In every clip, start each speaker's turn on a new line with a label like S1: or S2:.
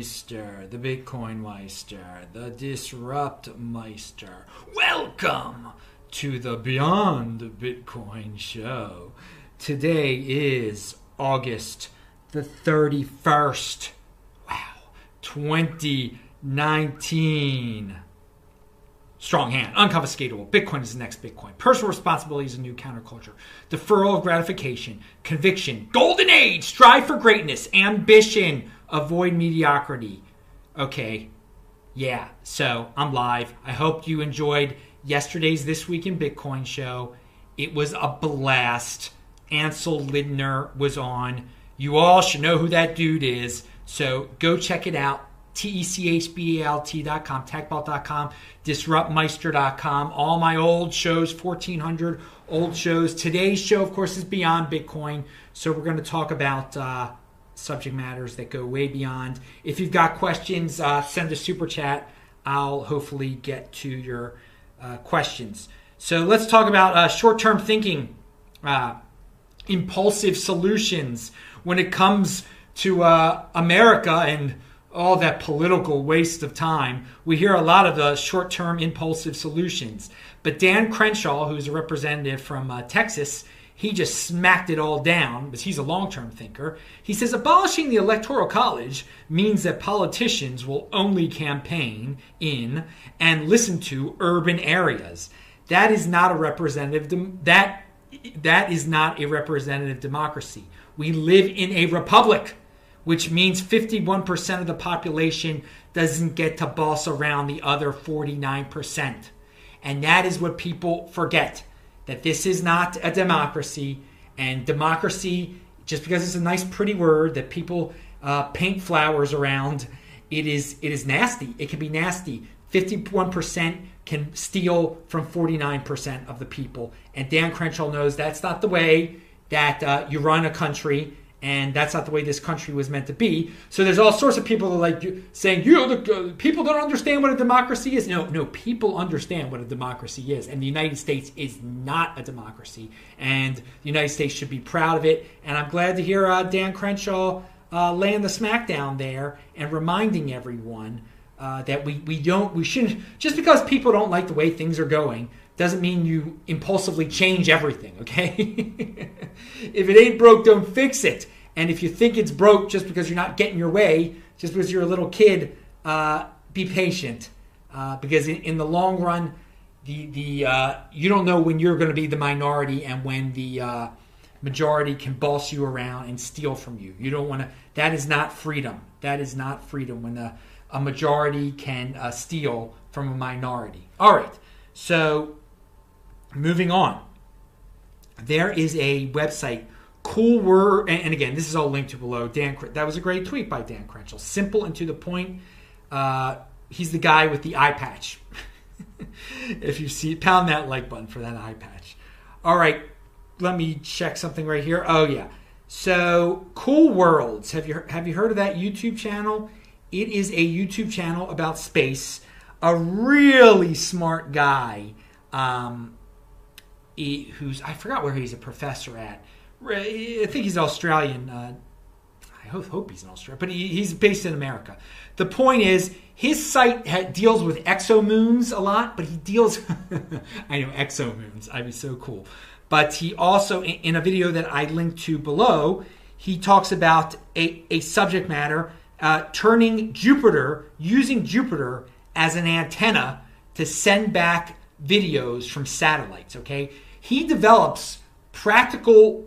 S1: Meister, the Bitcoin Meister, the Disrupt Meister. Welcome to the Beyond Bitcoin show. Today is August the 31st. Wow, 2019. Strong hand, unconfiscatable. Bitcoin is the next Bitcoin. Personal responsibility is a new counterculture. Deferral of gratification, conviction, golden age, strive for greatness, ambition, avoid mediocrity. Okay, yeah, so I'm live. I hope you enjoyed yesterday's This Week in Bitcoin show. It was a blast. Ansel Lindner was on. You all should know who that dude is, so go check it out. T-E-C-H-B-A-L-T.com, techbalt.com, disruptmeister.com, all my old shows, 1400 old shows. Today's show, of course, is Beyond Bitcoin, so we're going to talk about uh, subject matters that go way beyond. If you've got questions, uh, send a super chat. I'll hopefully get to your uh, questions. So let's talk about uh, short-term thinking, uh, impulsive solutions when it comes to uh, America and all that political waste of time. We hear a lot of the short term impulsive solutions. But Dan Crenshaw, who's a representative from uh, Texas, he just smacked it all down because he's a long term thinker. He says abolishing the Electoral College means that politicians will only campaign in and listen to urban areas. That is not a representative dem- that that is not a representative democracy. We live in a republic which means 51% of the population doesn't get to boss around the other 49%. And that is what people forget that this is not a democracy. And democracy, just because it's a nice, pretty word that people uh, paint flowers around, it is, it is nasty. It can be nasty. 51% can steal from 49% of the people. And Dan Crenshaw knows that's not the way that uh, you run a country and that's not the way this country was meant to be. So there's all sorts of people like saying, "You, know, the uh, people don't understand what a democracy is." No, no, people understand what a democracy is, and the United States is not a democracy, and the United States should be proud of it. And I'm glad to hear uh, Dan Crenshaw uh, laying the smackdown there and reminding everyone uh, that we we don't we shouldn't just because people don't like the way things are going doesn't mean you impulsively change everything, okay? if it ain't broke, don't fix it. And if you think it's broke just because you're not getting your way, just because you're a little kid, uh, be patient. Uh, because in, in, the long run, the, the uh, you don't know when you're going to be the minority and when the uh, majority can boss you around and steal from you. You don't want to. That is not freedom. That is not freedom when a, a majority can uh, steal from a minority. All right. So Moving on, there is a website, cool word, and, again, this is all linked to below. Dan, that was a great tweet by Dan Crenshaw. Simple and to the point. Uh, he's the guy with the eye patch. if you see, pound that like button for that eye patch. All right, let me check something right here. Oh yeah, so Cool Worlds. Have you have you heard of that YouTube channel? It is a YouTube channel about space. A really smart guy. Um, he, who's I forgot where he's a professor at. I think he's Australian. Uh, I hope, hope, he's an Australian, but he, he's based in America. The point is, his site ha- deals with exomoons a lot, but he deals. I know exomoons. I'd be so cool. But he also, in, in a video that I linked to below, he talks about a, a subject matter uh, turning Jupiter, using Jupiter as an antenna to send back videos from satellites. Okay, he develops practical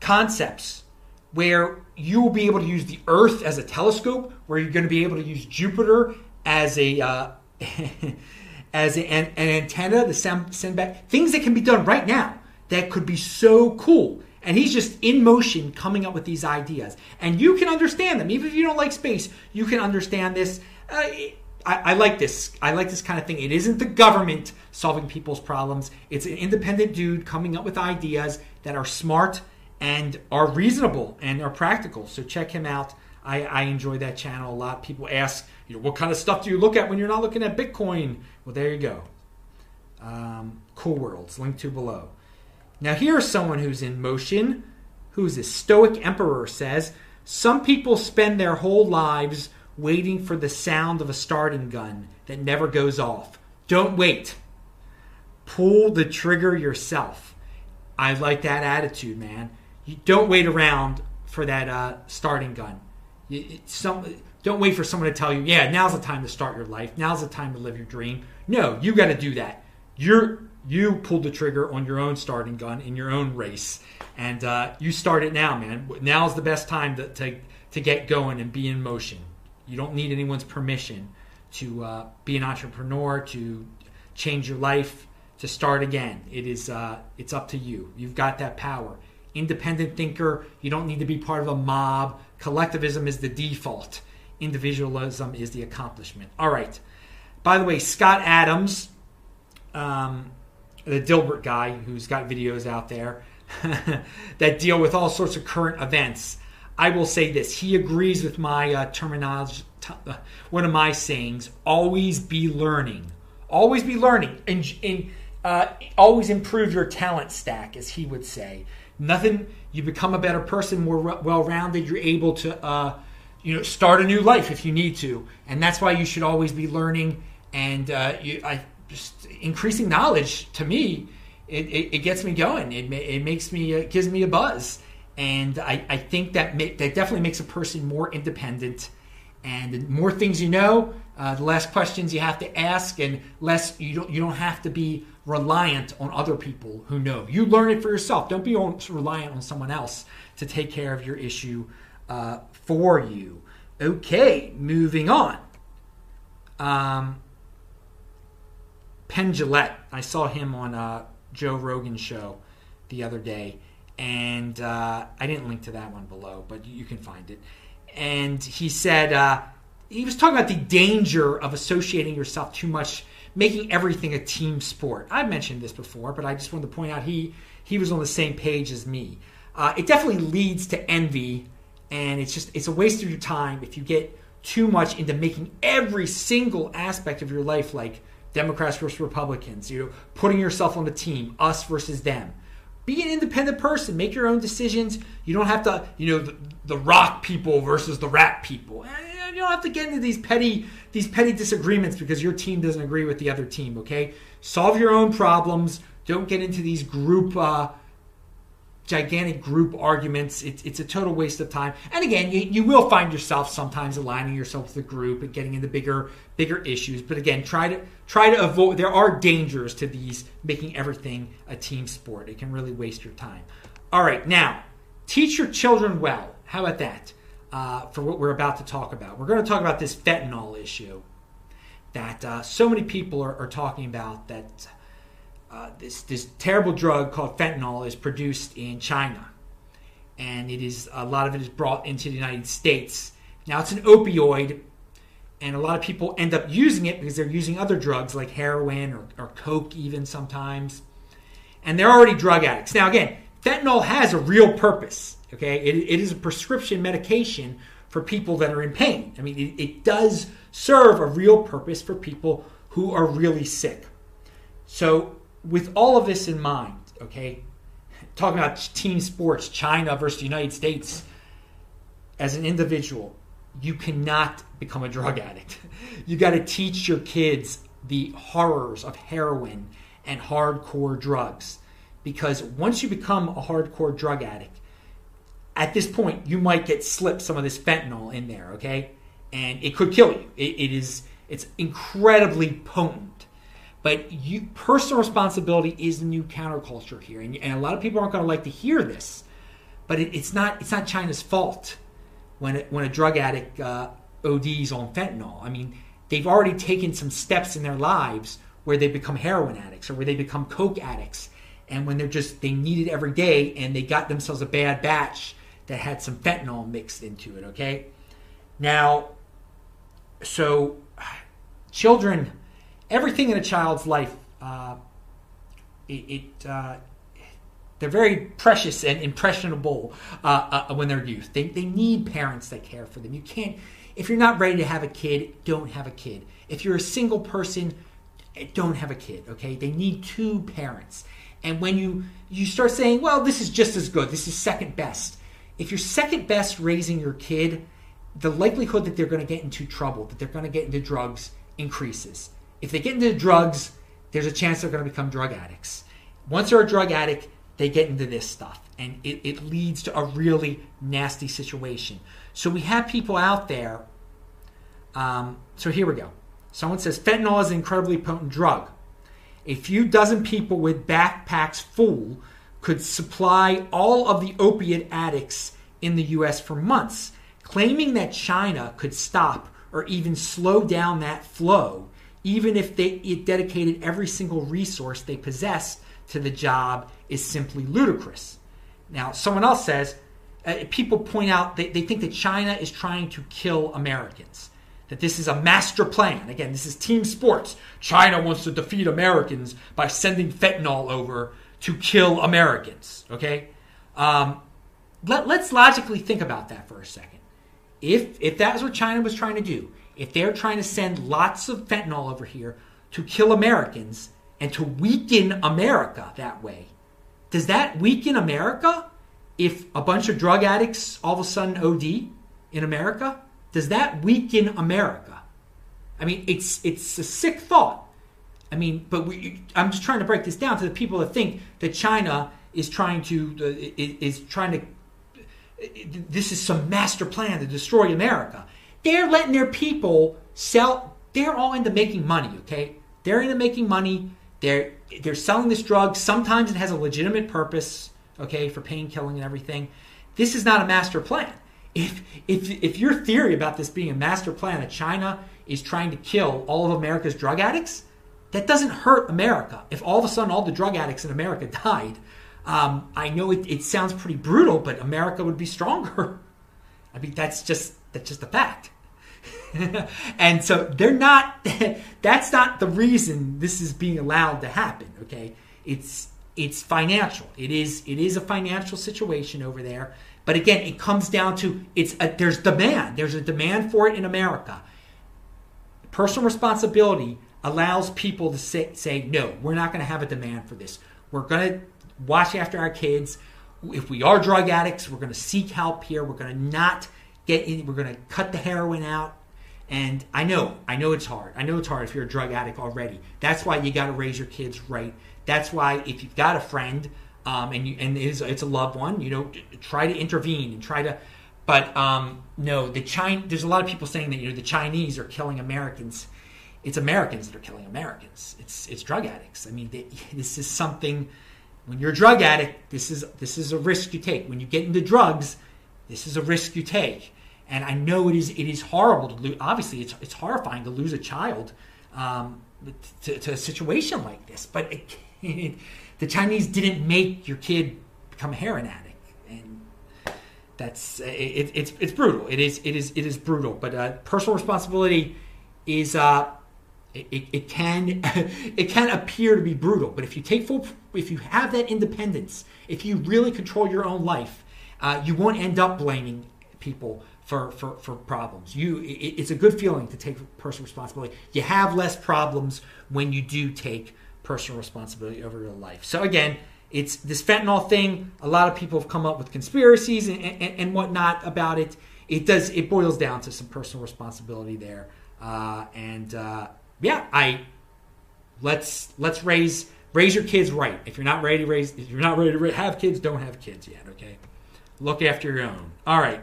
S1: concepts where you will be able to use the Earth as a telescope, where you're going to be able to use Jupiter as a uh, as a, an, an, antenna to send, send back things that can be done right now that could be so cool. And he's just in motion coming up with these ideas, and you can understand them even if you don't like space. You can understand this. Uh, I, I, like this. I like this kind of thing. It isn't the government solving people's problems. It's an independent dude coming up with ideas that are smart and are reasonable and are practical. So check him out. I, I enjoy that channel a lot. People ask, you know, what kind of stuff do you look at when you're not looking at Bitcoin? Well, there you go. Um, cool Worlds, link to below. Now here's someone who's in motion, who's a Stoic Emperor says. Some people spend their whole lives waiting for the sound of a starting gun that never goes off. Don't wait. Pull the trigger yourself. I like that attitude, man. You don't wait around for that uh, starting gun. You, some, don't wait for someone to tell you, yeah, now's the time to start your life. Now's the time to live your dream. No, you got to do that. You're you pulled the trigger on your own starting gun in your own race, and uh, you start it now, man. Now's the best time to, to to get going and be in motion. You don't need anyone's permission to uh, be an entrepreneur, to change your life, to start again. It is uh, it's up to you. You've got that power. Independent thinker. You don't need to be part of a mob. Collectivism is the default. Individualism is the accomplishment. All right. By the way, Scott Adams, um, the Dilbert guy who's got videos out there that deal with all sorts of current events. I will say this: he agrees with my uh, terminology. T- uh, one of my sayings: always be learning, always be learning, and, and uh, always improve your talent stack, as he would say. Nothing. You become a better person, more well-rounded. You're able to, uh, you know, start a new life if you need to, and that's why you should always be learning. And uh, you, I just increasing knowledge to me, it, it, it gets me going. It, it makes me, it gives me a buzz and I, I think that that definitely makes a person more independent. And the more things you know, uh, the less questions you have to ask, and less you don't you don't have to be reliant on other people who know. You learn it for yourself. Don't be on, reliant on someone else to take care of your issue uh, for you. Okay, moving on. Um, Penn I saw him on uh, Joe Rogan's show the other day and uh, I didn't link to that one below, but you can find it. And he said uh, he was talking about the danger of associating yourself too much, making everything a team sport. I've mentioned this before, but I just wanted to point out he he was on the same page as me. Uh, it definitely leads to envy, and it's just it's a waste of your time if you get too much into making every single aspect of your life like Democrats versus Republicans. You know, putting yourself on the team, us versus them be an independent person. Make your own decisions. You don't have to you know the, the rock people versus the rap people. You don't have to get into these petty these petty disagreements because your team doesn't agree with the other team okay? Solve your own problems. Don't get into these group uh, gigantic group arguments. It's, it's a total waste of time. And again, you, you will find yourself sometimes aligning yourself with the group and getting into bigger bigger issues. But again, try to try to avoid. There are dangers to these making everything a team sport. It can really waste your time. All right, now teach your children well. How about that? Uh, for what we're about to talk about, we're going to talk about this fentanyl issue that uh, so many people are, are talking about that uh, this this terrible drug called fentanyl is produced in China, and it is a lot of it is brought into the United States. Now it's an opioid, and a lot of people end up using it because they're using other drugs like heroin or, or coke even sometimes, and they're already drug addicts. Now again, fentanyl has a real purpose. Okay, it, it is a prescription medication for people that are in pain. I mean, it, it does serve a real purpose for people who are really sick. So with all of this in mind, okay, talking about team sports, China versus the United States, as an individual, you cannot become a drug addict. You got to teach your kids the horrors of heroin and hardcore drugs. Because once you become a hardcore drug addict, at this point, you might get slipped some of this fentanyl in there, okay? And it could kill you. it, it is, it's incredibly potent. But you, personal responsibility is the new counterculture here, and, and a lot of people aren't going to like to hear this. But it, it's not it's not China's fault when it, when a drug addict uh, ODs on fentanyl. I mean, they've already taken some steps in their lives where they become heroin addicts or where they become coke addicts, and when they're just they need it every day, and they got themselves a bad batch that had some fentanyl mixed into it. Okay, now, so children everything in a child's life, uh, it, it uh, they're very precious and impressionable uh, uh, when they're youth. They, they need parents that care for them. You can't, if you're not ready to have a kid, don't have a kid. If you're a single person, don't have a kid. Okay, they need two parents. And when you you start saying, well, this is just as good, this is second best, if you're second best raising your kid, the likelihood that they're going to get into trouble, that they're going to get into drugs, increases. If they get into drugs, there's a chance they're going to become drug addicts. Once they're a drug addict, they get into this stuff, and it, it leads to a really nasty situation. So we have people out there. Um, so here we go. Someone says fentanyl is an incredibly potent drug. A few dozen people with backpacks full could supply all of the opiate addicts in the US for months. Claiming that China could stop or even slow down that flow, even if they, dedicated every single resource they possess to the job, is simply ludicrous. Now, someone else says, uh, people point out they, they think that China is trying to kill Americans that this is a master plan. Again, this is team sports. China wants to defeat Americans by sending fentanyl over to kill Americans. Okay, um, let, let's logically think about that for a second. If if that was what China was trying to do, if they're trying to send lots of fentanyl over here to kill Americans and to weaken America that way, does that weaken America? If a bunch of drug addicts all of a sudden OD in America, does that weaken America? I mean, it's it's a sick thought. I mean, but we, I'm just trying to break this down to the people that think that China is trying to uh, is trying to. This is some master plan to destroy America. They're letting their people sell. They're all into making money. Okay, they're into making money. They're they're selling this drug. Sometimes it has a legitimate purpose. Okay, for pain killing and everything. This is not a master plan. If if if your theory about this being a master plan that China is trying to kill all of America's drug addicts, that doesn't hurt America. If all of a sudden all the drug addicts in America died, um, I know it, it sounds pretty brutal, but America would be stronger. I mean, that's just that's just a fact. and so they're not. that's not the reason this is being allowed to happen. Okay, it's it's financial. It is it is a financial situation over there. But again, it comes down to it's a, there's demand. There's a demand for it in America. Personal responsibility allows people to say, say no, we're not going to have a demand for this. We're going to watch after our kids. If we are drug addicts, we're going to seek help here. We're going to not get in, we're going to cut the heroin out. And I know, I know it's hard. I know it's hard if you're a drug addict already. That's why you got to raise your kids right. That's why if you've got a friend um, and you, and it's, it's a loved one, you know, try to intervene and try to. But um, no, the China. There's a lot of people saying that you know the Chinese are killing Americans it's Americans that are killing Americans. It's it's drug addicts. I mean, they, this is something. When you're a drug addict, this is this is a risk you take. When you get into drugs, this is a risk you take. And I know it is it is horrible to lose. Obviously, it's it's horrifying to lose a child um, to, to, a situation like this. But it, the Chinese didn't make your kid become a heroin addict, and that's it, it's it's brutal. It is it is it is brutal. But uh, personal responsibility is uh, it, it, can it can appear to be brutal, but if you take full, if you have that independence, if you really control your own life, uh, you won't end up blaming people for, for, for problems. You, it, it's a good feeling to take personal responsibility. You have less problems when you do take personal responsibility over your life. So again, it's this fentanyl thing. A lot of people have come up with conspiracies and, and, and whatnot about it. It does. It boils down to some personal responsibility there, uh, and uh, yeah, I let's let's raise raise your kids right. If you're not ready to raise, if you're not ready to have kids, don't have kids yet. Okay, look after your own. All right.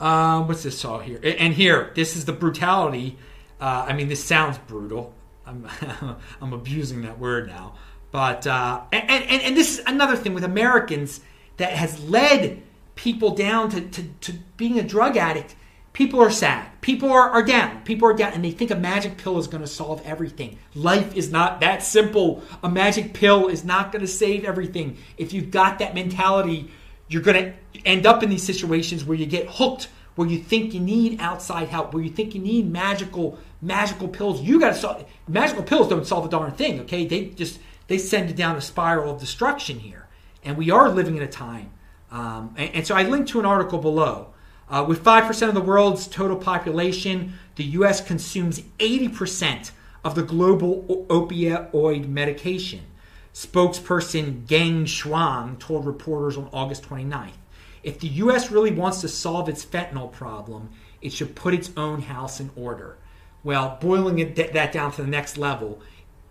S1: Um, what's this all here? And here, this is the brutality. Uh, I mean, this sounds brutal. I'm I'm abusing that word now, but uh, and, and and this is another thing with Americans that has led people down to, to, to being a drug addict People are sad. People are, are down. People are down, and they think a magic pill is going to solve everything. Life is not that simple. A magic pill is not going to save everything. If you've got that mentality, you're going to end up in these situations where you get hooked, where you think you need outside help, where you think you need magical magical pills. You got to solve. Magical pills don't solve a darn thing. Okay, they just they send you down a spiral of destruction here, and we are living in a time. Um, and, and so I linked to an article below uh, with 5% of the world's total population, the US consumes 80% of the global opioid medication. Spokesperson Geng Shuang told reporters on August 29th. If the U.S. really wants to solve its fentanyl problem, it should put its own house in order. Well, boiling it, that down to the next level,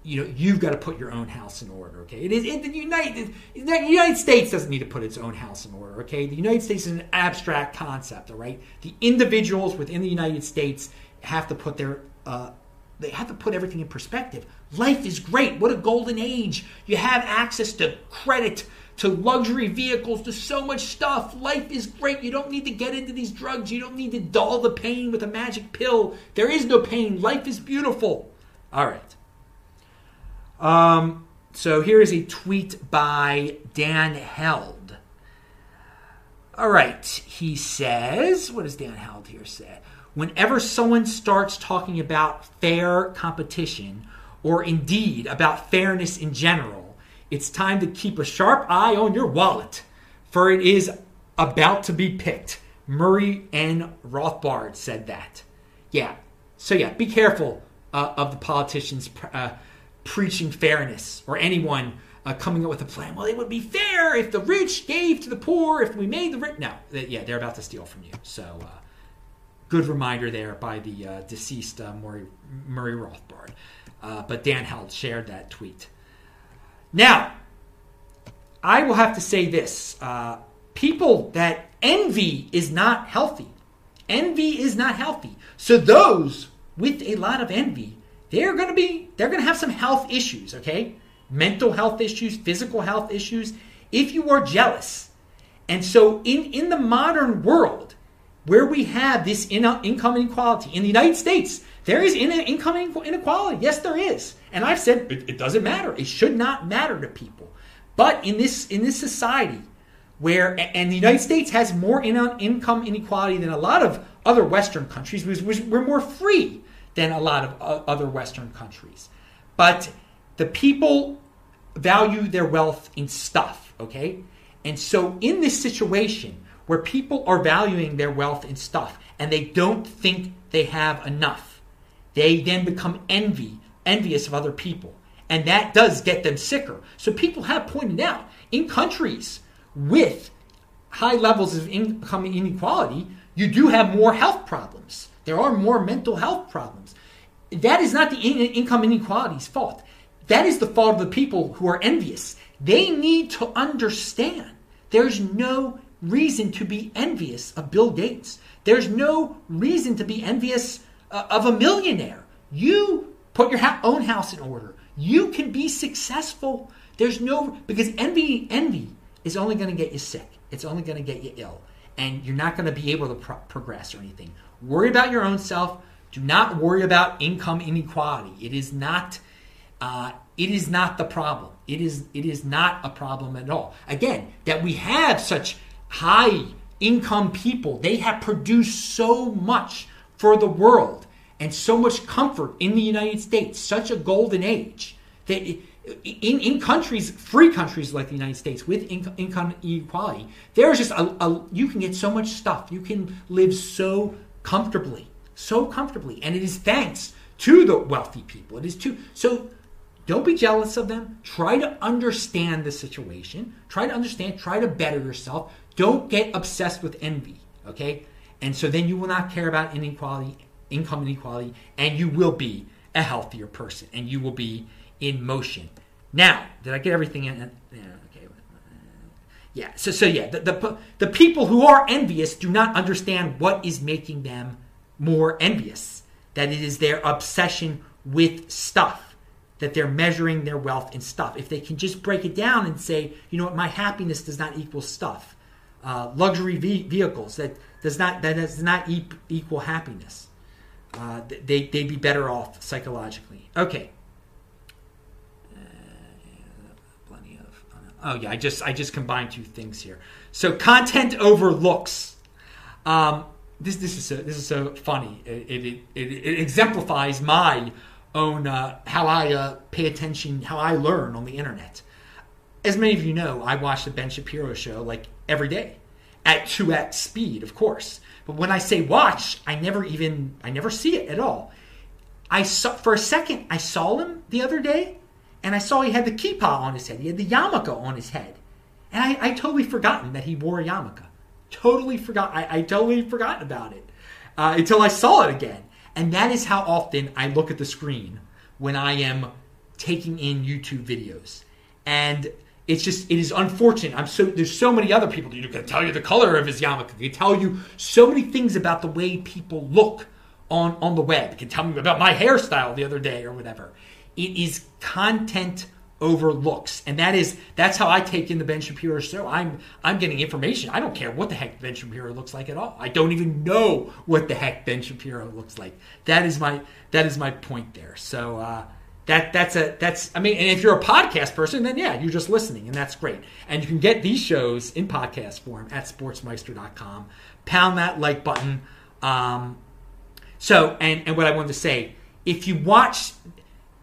S1: you know, you've got to put your own house in order. Okay, it is it, the United the United States doesn't need to put its own house in order. Okay, the United States is an abstract concept. All right, the individuals within the United States have to put their uh, they have to put everything in perspective. Life is great. What a golden age. You have access to credit, to luxury vehicles, to so much stuff. Life is great. You don't need to get into these drugs. You don't need to dull the pain with a magic pill. There is no pain. Life is beautiful. All right. Um, so here is a tweet by Dan Held. All right. He says, what does Dan Held here say? whenever someone starts talking about fair competition, or indeed about fairness in general, it's time to keep a sharp eye on your wallet, for it is about to be picked. Murray N. Rothbard said that. Yeah. So, yeah, be careful uh, of the politicians uh, preaching fairness or anyone uh, coming up with a plan. Well, it would be fair if the rich gave to the poor, if we made the rich. No, yeah, they're about to steal from you. So, uh, good reminder there by the uh, deceased uh, Murray, Murray Rothbard. Uh, but Dan Held shared that tweet. Now, I will have to say this uh, people that envy is not healthy. Envy is not healthy. So those with a lot of envy, they're going to be they're going to have some health issues, okay? Mental health issues, physical health issues if you are jealous. And so in in the modern world, where we have this income inequality. In the United States, there is income inequality. Yes, there is. And I've said it, it doesn't matter. It should not matter to people. But in this in this society, where and the United States has more uh, income inequality than a lot of other Western countries, we're more free than a lot of uh, other Western countries. But the people value their wealth in stuff. Okay, and so in this situation where people are valuing their wealth in stuff and they don't think they have enough. They then become envy, envious of other people. And that does get them sicker. So people have pointed out in countries with high levels of income inequality, you do have more health problems. There are more mental health problems. That is not the income inequality's fault. That is the fault of the people who are envious. They need to understand there's no reason to be envious of Bill Gates. There's no reason to be envious uh, of a millionaire. You put your ha- own house in order. You can be successful. There's no because envy envy is only going to get you sick. It's only going to get you ill, and you're not going to be able to pro- progress or anything. Worry about your own self. Do not worry about income inequality. It is not. Uh, it is not the problem. It is. It is not a problem at all. Again, that we have such high income people, they have produced so much for the world and so much comfort in the United States, such a golden age that in, in countries, free countries like the United States with income, income there's just a, a, you can get so much stuff. You can live so comfortably, so comfortably, and it is thanks to the wealthy people. It is to so don't be jealous of them. Try to understand the situation. Try to understand. Try to better yourself. Don't get obsessed with envy, okay? And so then you will not care about inequality, income inequality, and you will be a healthier person and you will be in motion. Now, did I get everything in? Yeah, okay. Yeah, so, so yeah, the, the, the people who are envious do not understand what is making them more envious. That it is their obsession with stuff, that they're measuring their wealth in stuff. If they can just break it down and say, you know what, my happiness does not equal stuff uh, luxury ve- vehicles that does not that does not e- equal happiness. Uh, they they'd be better off psychologically. Okay. Uh, plenty of. Oh yeah, I just I just combined two things here. So content overlooks. Um, this this is so this is so funny. It it, it, it exemplifies my own uh, how I uh, pay attention, how I learn on the internet. As many of you know, I watch the Ben Shapiro show like every day at 2x speed, of course. But when I say watch, I never even I never see it at all. I saw for a second I saw him the other day, and I saw he had the kippah on his head. He had the yarmulke on his head, and I, I totally forgotten that he wore a yarmulke. totally forgot. I, I totally forgot about it uh, until I saw it again. And that is how often I look at the screen when I am taking in YouTube videos. And it's just it is unfortunate. I'm so there's so many other people who can tell you the color of his yarmulke. They tell you so many things about the way people look on on the web. Can tell me about my hairstyle the other day or whatever. It is content over looks, and that is that's how I take in the Ben Shapiro show. I'm I'm getting information. I don't care what the heck Ben Shapiro looks like at all. I don't even know what the heck Ben Shapiro looks like. That is my that is my point there. So. Uh, that that's a that's I mean, and if you're a podcast person, then yeah, you're just listening, and that's great. And you can get these shows in podcast form at sportsmeister.com. Pound that like button. Um, so, and and what I wanted to say, if you watch,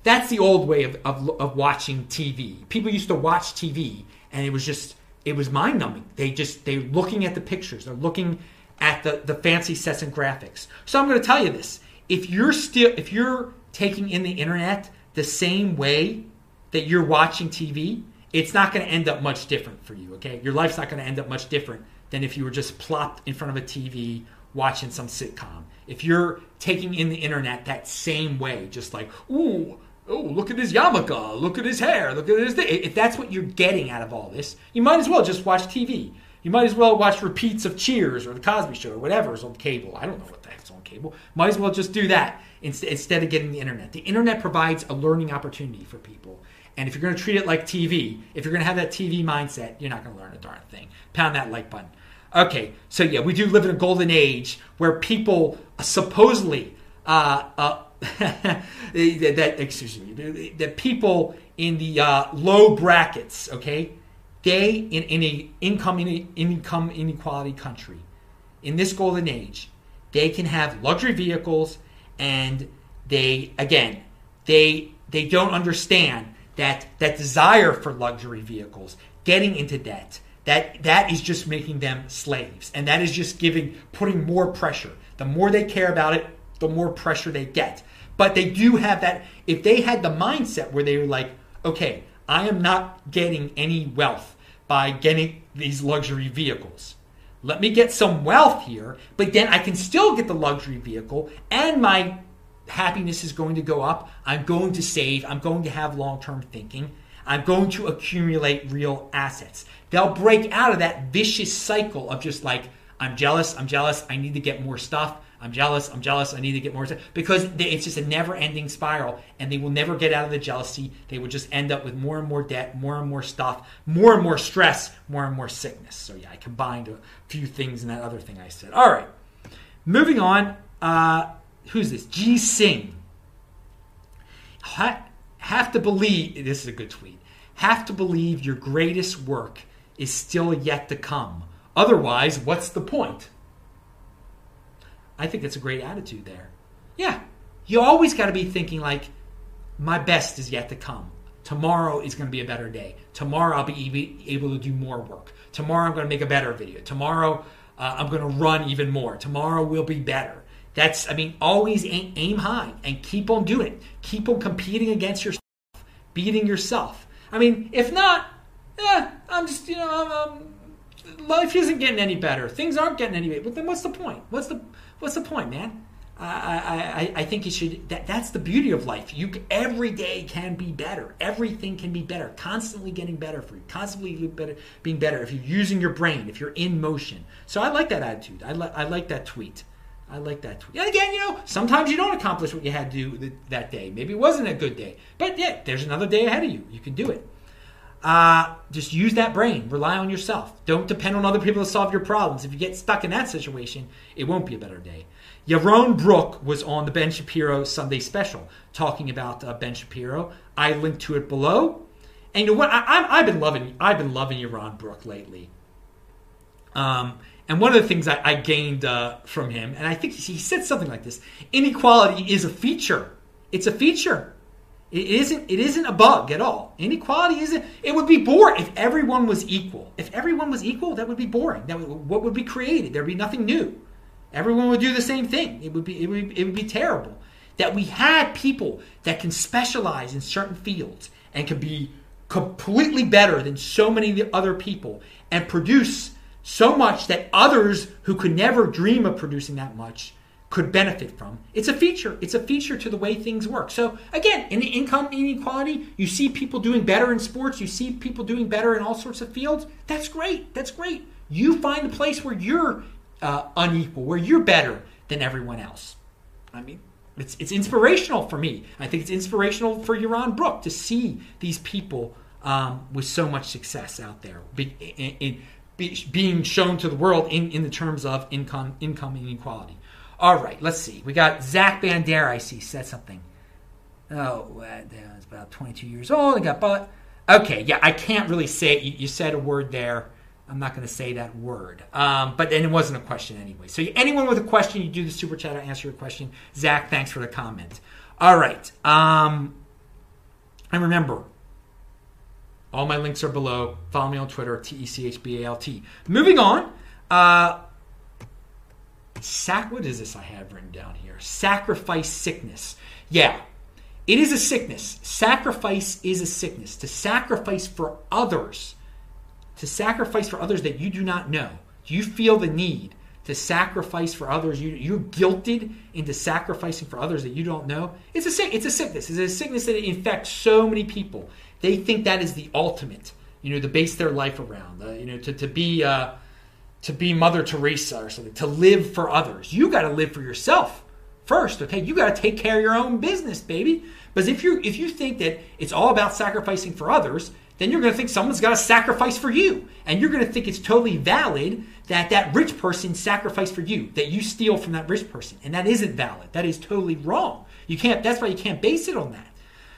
S1: that's the old way of, of, of watching TV. People used to watch TV, and it was just it was mind numbing. They just they're looking at the pictures, they're looking at the the fancy sets and graphics. So I'm going to tell you this: if you're still if you're taking in the internet the same way that you're watching TV, it's not going to end up much different for you, okay? Your life's not going to end up much different than if you were just plopped in front of a TV watching some sitcom. If you're taking in the internet that same way, just like, ooh, oh, look at his yarmulke, look at his hair, look at his. If that's what you're getting out of all this, you might as well just watch TV. You might as well watch repeats of Cheers or The Cosby Show or whatever is on cable. I don't know what the heck's on cable. Might as well just do that instead of getting the internet. The internet provides a learning opportunity for people. And if you're going to treat it like TV, if you're going to have that TV mindset, you're not going to learn a darn thing. Pound that like button. Okay, so yeah, we do live in a golden age where people supposedly uh, uh, that excuse me that people in the uh, low brackets, okay, they in, in a income in income inequality country, in this golden age, they can have luxury vehicles and they again they they don't understand that that desire for luxury vehicles, getting into debt, that that is just making them slaves, and that is just giving putting more pressure. The more they care about it, the more pressure they get. But they do have that. If they had the mindset where they were like, okay, I am not getting any wealth by getting these luxury vehicles. Let me get some wealth here, but then I can still get the luxury vehicle and my happiness is going to go up. I'm going to save. I'm going to have long term thinking. I'm going to accumulate real assets. They'll break out of that vicious cycle of just like, I'm jealous, I'm jealous, I need to get more stuff. I'm jealous, I'm jealous, I need to get more. Because it's just a never ending spiral and they will never get out of the jealousy. They will just end up with more and more debt, more and more stuff, more and more stress, more and more sickness. So, yeah, I combined a few things in that other thing I said. All right, moving on. Uh, who's this? G Sing. have to believe, this is a good tweet, have to believe your greatest work is still yet to come. Otherwise, what's the point? I think that's a great attitude there. Yeah, you always got to be thinking like, my best is yet to come. Tomorrow is going to be a better day. Tomorrow I'll be able to do more work. Tomorrow I'm going to make a better video. Tomorrow uh, I'm going to run even more. Tomorrow will be better. That's, I mean, always aim, aim high and keep on doing it. Keep on competing against yourself, beating yourself. I mean, if not, yeah, I'm just, you know, I'm, I'm, life isn't getting any better. Things aren't getting any better. But then what's the point? What's the, what's the point, man? I, I, I think you should. That, that's the beauty of life. You every day can be better. Everything can be better. Constantly getting better for you. Constantly better, being better. If you're using your brain, if you're in motion. So I like that attitude. I like I like that tweet. I like that tweet. And again, you know, sometimes you don't accomplish what you had to do that day. Maybe it wasn't a good day. But yeah, there's another day ahead of you. You can do it. Uh, just use that brain. Rely on yourself. Don't depend on other people to solve your problems. If you get stuck in that situation, it won't be a better day. Yaron Brook was on the Ben Shapiro Sunday special talking about uh, Ben Shapiro. I linked to it below. And you know what? I, have been loving I've been loving Yaron Brook lately. Um, and one of the things I, I gained uh, from him, and I think he said something like this: inequality is a feature. It's a feature. It isn't. It isn't a bug at all. Inequality isn't. It would be boring if everyone was equal. If everyone was equal, that would be boring. That would, what would be created? There'd be nothing new. Everyone would do the same thing. It would be. It would. It would be terrible. That we had people that can specialize in certain fields and can be completely better than so many other people and produce so much that others who could never dream of producing that much could benefit from. It's a feature. It's a feature to the way things work. So again, in the income inequality, you see people doing better in sports, you see people doing better in all sorts of fields. That's great. That's great. You find a place where you're uh, unequal, where you're better than everyone else. I mean, it's, it's inspirational for me. I think it's inspirational for Yaron Brook to see these people um, with so much success out there be, in, in, be, being shown to the world in, in the terms of income income inequality. All right, let's see. We got Zach Bandera, I see, said something. Oh, uh, it's about 22 years old. I got but. Okay, yeah, I can't really say it. You, you said a word there. I'm not going to say that word. Um, but then it wasn't a question anyway. So anyone with a question, you do the super chat. I'll answer your question. Zach, thanks for the comment. All right. Um, and remember, all my links are below. Follow me on Twitter, T E C H B A L T. Moving on. Uh, sac. What is this I have written down here? Sacrifice sickness. Yeah, it is a sickness. Sacrifice is a sickness. To sacrifice for others to sacrifice for others that you do not know. Do you feel the need to sacrifice for others? You, you're guilted into sacrificing for others that you don't know. It's a it's a sickness. It's a sickness that infects so many people. They think that is the ultimate. You know, to base their life around. Uh, you know, to to be uh, to be Mother Teresa or something. To live for others. You got to live for yourself first. Okay, you got to take care of your own business, baby. Because if you if you think that it's all about sacrificing for others, then you're going to think someone's got to sacrifice for you. And you're going to think it's totally valid that that rich person sacrificed for you, that you steal from that rich person. And that isn't valid. That is totally wrong. You can't, that's why you can't base it on that.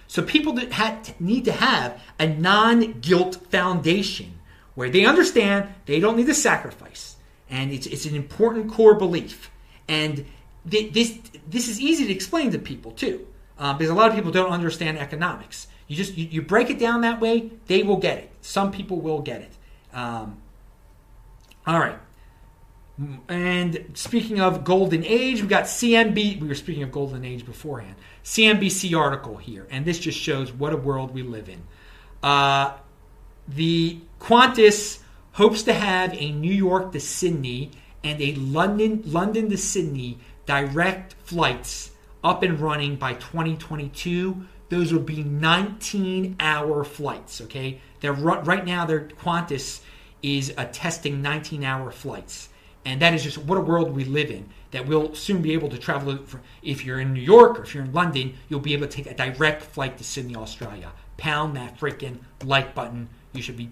S1: So people that had, need to have a non guilt foundation where they understand they don't need to sacrifice. And it's, it's an important core belief. And th- this, this is easy to explain to people too, uh, because a lot of people don't understand economics. You just you, you break it down that way, they will get it. Some people will get it. Um, all right. And speaking of golden age, we got CNB. We were speaking of golden age beforehand. CNBC article here, and this just shows what a world we live in. Uh, the Qantas hopes to have a New York to Sydney and a London London to Sydney direct flights up and running by 2022 those would be 19 hour flights. Okay, they're right now. Their Qantas is testing 19 hour flights, and that is just what a world we live in. That we'll soon be able to travel. if you're in New York or if you're in London, you'll be able to take a direct flight to Sydney, Australia. Pound that freaking like button. You should be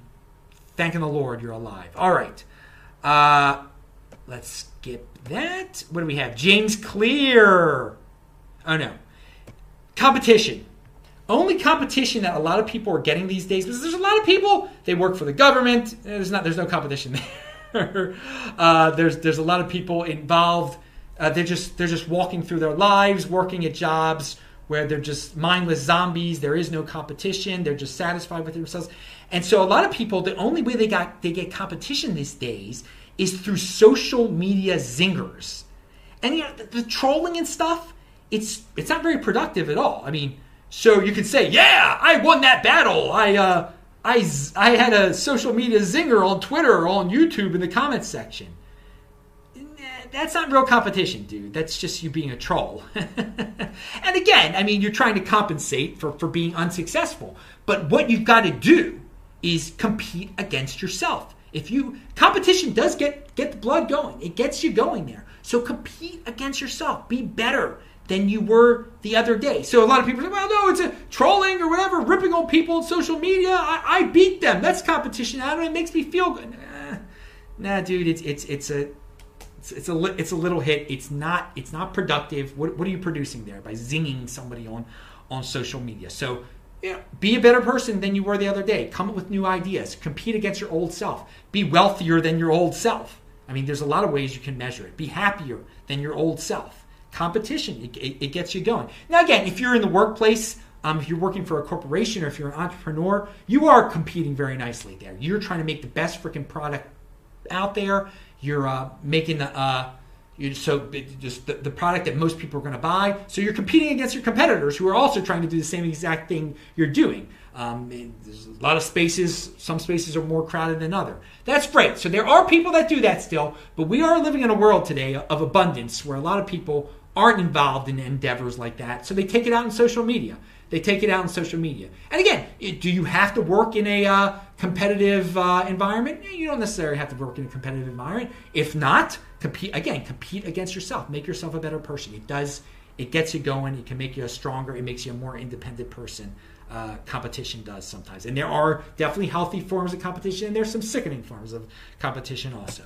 S1: thanking the Lord you're alive. All right. Uh, let's skip that. What do we have? James Clear. Oh no. Competition only competition that a lot of people are getting these days because there's a lot of people they work for the government. There's not there's no competition there. uh, there's there's a lot of people involved. Uh, they're just they're just walking through their lives, working at jobs where they're just mindless zombies. There is no competition. They're just satisfied with themselves. And so a lot of people, the only way they got they get competition these days is through social media zingers. And you know, the, the trolling and stuff, it's it's not very productive at all. I mean so you could say, "Yeah, I won that battle. I uh, I I had a social media zinger on Twitter or on YouTube in the comments section." That's not real competition, dude. That's just you being a troll. and again, I mean, you're trying to compensate for, for being unsuccessful. But what you've got to do is compete against yourself. If you competition does get get the blood going, it gets you going there. So compete against yourself. Be better than you were the other day. So a lot of people say, well, no, it's a trolling or whatever, ripping on people on social media. I, I beat them. That's competition. I don't know, it makes me feel good. Nah, nah dude, it's it's it's a it's, it's, a it's a little hit. It's not it's not productive. What, what are you producing there by zinging somebody on on social media? So be a better person than you were the other day. Come up with new ideas. Compete against your old self. Be wealthier than your old self. I mean, there's a lot of ways you can measure it. Be happier than your old self competition. It, it, it, gets you going. Now, again, if you're in the workplace, um, if you're working for a corporation or if you're an entrepreneur, you are competing very nicely there. You're trying to make the best freaking product out there. You're uh, making the, uh, You, so just the, the product that most people are going to buy. So you're competing against your competitors who are also trying to do the same exact thing you're doing. Um, there's a lot of spaces. Some spaces are more crowded than other. That's great. So there are people that do that still, but we are living in a world today of abundance where a lot of people aren't involved in endeavors like that. So they take it out in social media. They take it out in social media. And again, do you have to work in a uh, competitive uh, environment? You don't necessarily have to work in a competitive environment. If not, compete again. Compete against yourself. Make yourself a better person. It does. It gets you going. It can make you a stronger. It makes you a more independent person. Uh, competition does sometimes, and there are definitely healthy forms of competition, and there's some sickening forms of competition also.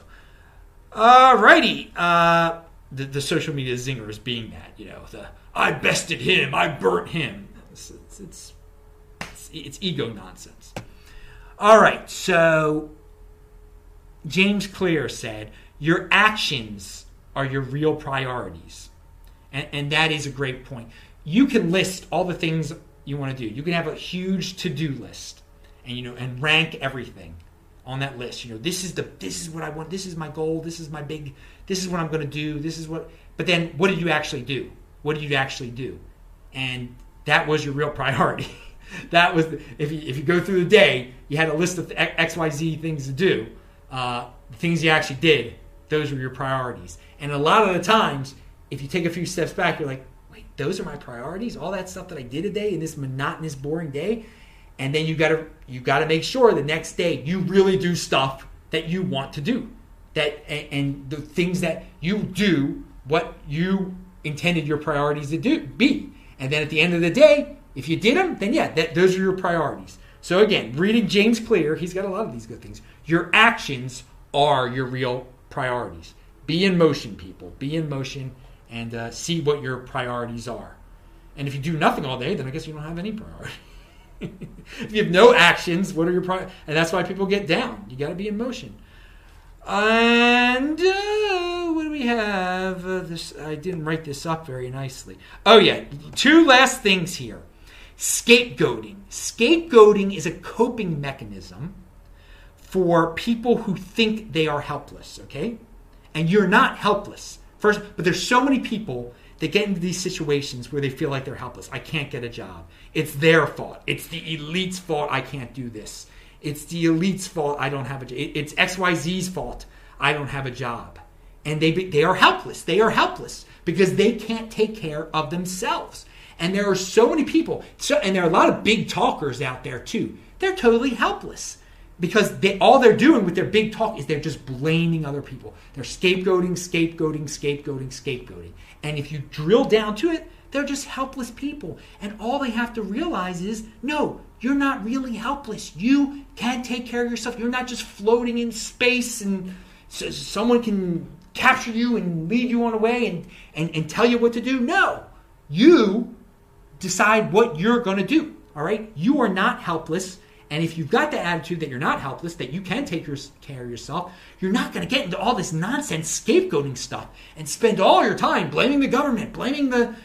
S1: Alrighty, uh, the, the social media zingers being that you know the I bested him, I burnt him. It's, it's, it's, it's, it's ego nonsense. All right, so James Clear said, Your actions are your real priorities. And, and, that is a great point. You can list all the things you want to do. You can have a huge to-do list and you know and rank everything on that list. You know, this is the this is what I want, this is my goal, this is my big this is what I'm going to do, this is what but then what did you actually do? What did you actually do? And that was your real priority. that was the, if you if you go through the day, you had a list of X Y Z things to do. Uh, things you actually did, those were your priorities. And a lot of the times, if you take a few steps back, you're like, wait, those are my priorities. All that stuff that I did today in this monotonous, boring day, and then you got to you got to make sure the next day you really do stuff that you want to do. That and, and the things that you do what you intended your priorities to do be. And then at the end of the day, if you did them, then yeah, that, those are your priorities. So again, reading James Clear, he's got a lot of these good things. Your actions are your real priorities. Be in motion, people. Be in motion and uh, see what your priorities are. And if you do nothing all day, then I guess you don't have any priority. if you have no actions, what are your priorities? And that's why people get down. You got to be in motion. And uh, what do we have? Uh, this I didn't write this up very nicely. Oh yeah, two last things here. Scapegoating. Scapegoating is a coping mechanism for people who think they are helpless, okay? And you're not helpless. First, but there's so many people that get into these situations where they feel like they're helpless. I can't get a job. It's their fault. It's the elite's fault I can't do this. It's the elite's fault I don't have a job. It's XYZ's fault I don't have a job. And they they are helpless. They are helpless because they can't take care of themselves. And there are so many people, so, and there are a lot of big talkers out there too. They're totally helpless because they, all they're doing with their big talk is they're just blaming other people. They're scapegoating, scapegoating, scapegoating, scapegoating. And if you drill down to it, they're just helpless people. And all they have to realize is no, you're not really helpless. You can take care of yourself. You're not just floating in space and so someone can capture you and lead you on a way and, and, and tell you what to do. No, you decide what you're going to do. All right? You are not helpless. And if you've got the attitude that you're not helpless, that you can take your, care of yourself, you're not going to get into all this nonsense scapegoating stuff and spend all your time blaming the government, blaming the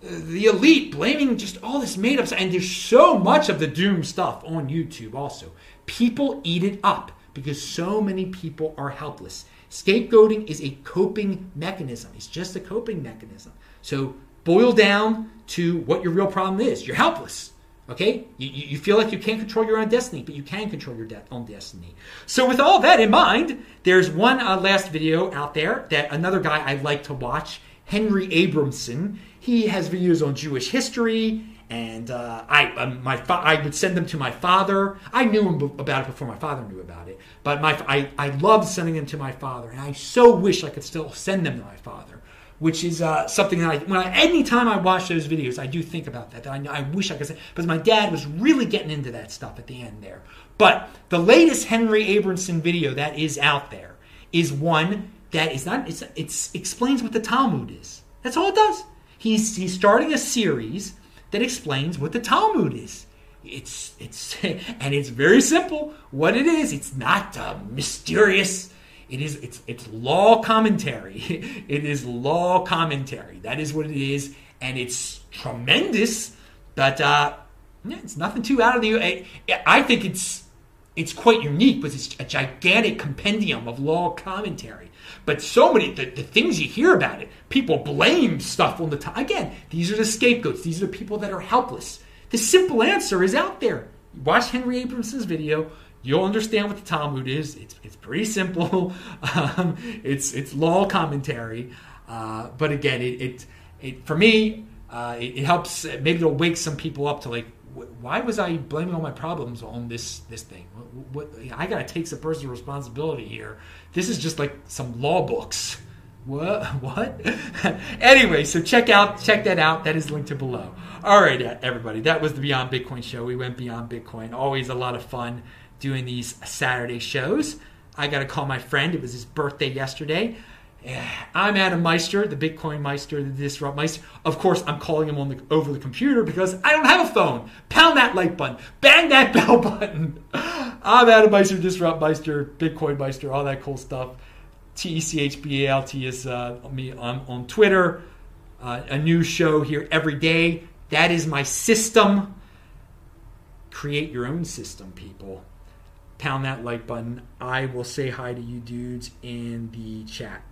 S1: the elite, blaming just all this made up stuff. And there's so much of the doom stuff on YouTube also. People eat it up because so many people are helpless. Scapegoating is a coping mechanism. It's just a coping mechanism. So boil down to what your real problem is. You're helpless. Okay? You, you feel like you can't control your own destiny, but you can control your de- own destiny. So, with all that in mind, there's one uh, last video out there that another guy I like to watch, Henry Abramson. He has videos on Jewish history, and uh, I um, my fa- I would send them to my father. I knew him b- about it before my father knew about it, but my I I loved sending them to my father, and I so wish I could still send them to my father which is uh, something that I, when I, anytime I watch those videos, I do think about that. that I, I wish I could say, because my dad was really getting into that stuff at the end there. But the latest Henry Abramson video that is out there is one that is not, it's, it's explains what the Talmud is. That's all it does. He's, he's starting a series that explains what the Talmud is. It's, it's, and it's very simple what it is. It's not uh, mysterious it is it's it's law commentary. it is law commentary. That is what it is, and it's tremendous. But uh, yeah, it's nothing too out of the. I, I think it's it's quite unique, but it's a gigantic compendium of law commentary. But so many the, the things you hear about it, people blame stuff on the time. Again, these are the scapegoats. These are the people that are helpless. The simple answer is out there. Watch Henry Abramson's video. You'll understand what the Talmud is. It's, it's pretty simple. Um, it's it's law commentary. Uh, but again, it, it, it for me uh, it, it, helps. Maybe it'll wake some people up to like, why was I blaming all my problems on this this thing? What, what I got to take some personal responsibility here. This is just like some law books. What? What? anyway, so check out check that out. That is linked to below. All right, everybody. That was the Beyond Bitcoin show. We went beyond Bitcoin. Always a lot of fun doing these Saturday shows. I got to call my friend. It was his birthday yesterday. I'm Adam Meister, the Bitcoin Meister, the Disrupt Meister. Of course, I'm calling him on the, over the computer because I don't have a phone. Pound that like button, bang that bell button. I'm Adam Meister, Disrupt Meister, Bitcoin Meister, all that cool stuff. T E C H B A L T is uh, me on, on Twitter. Uh, a new show here every day. That is my system. Create your own system, people. Pound that like button. I will say hi to you dudes in the chat.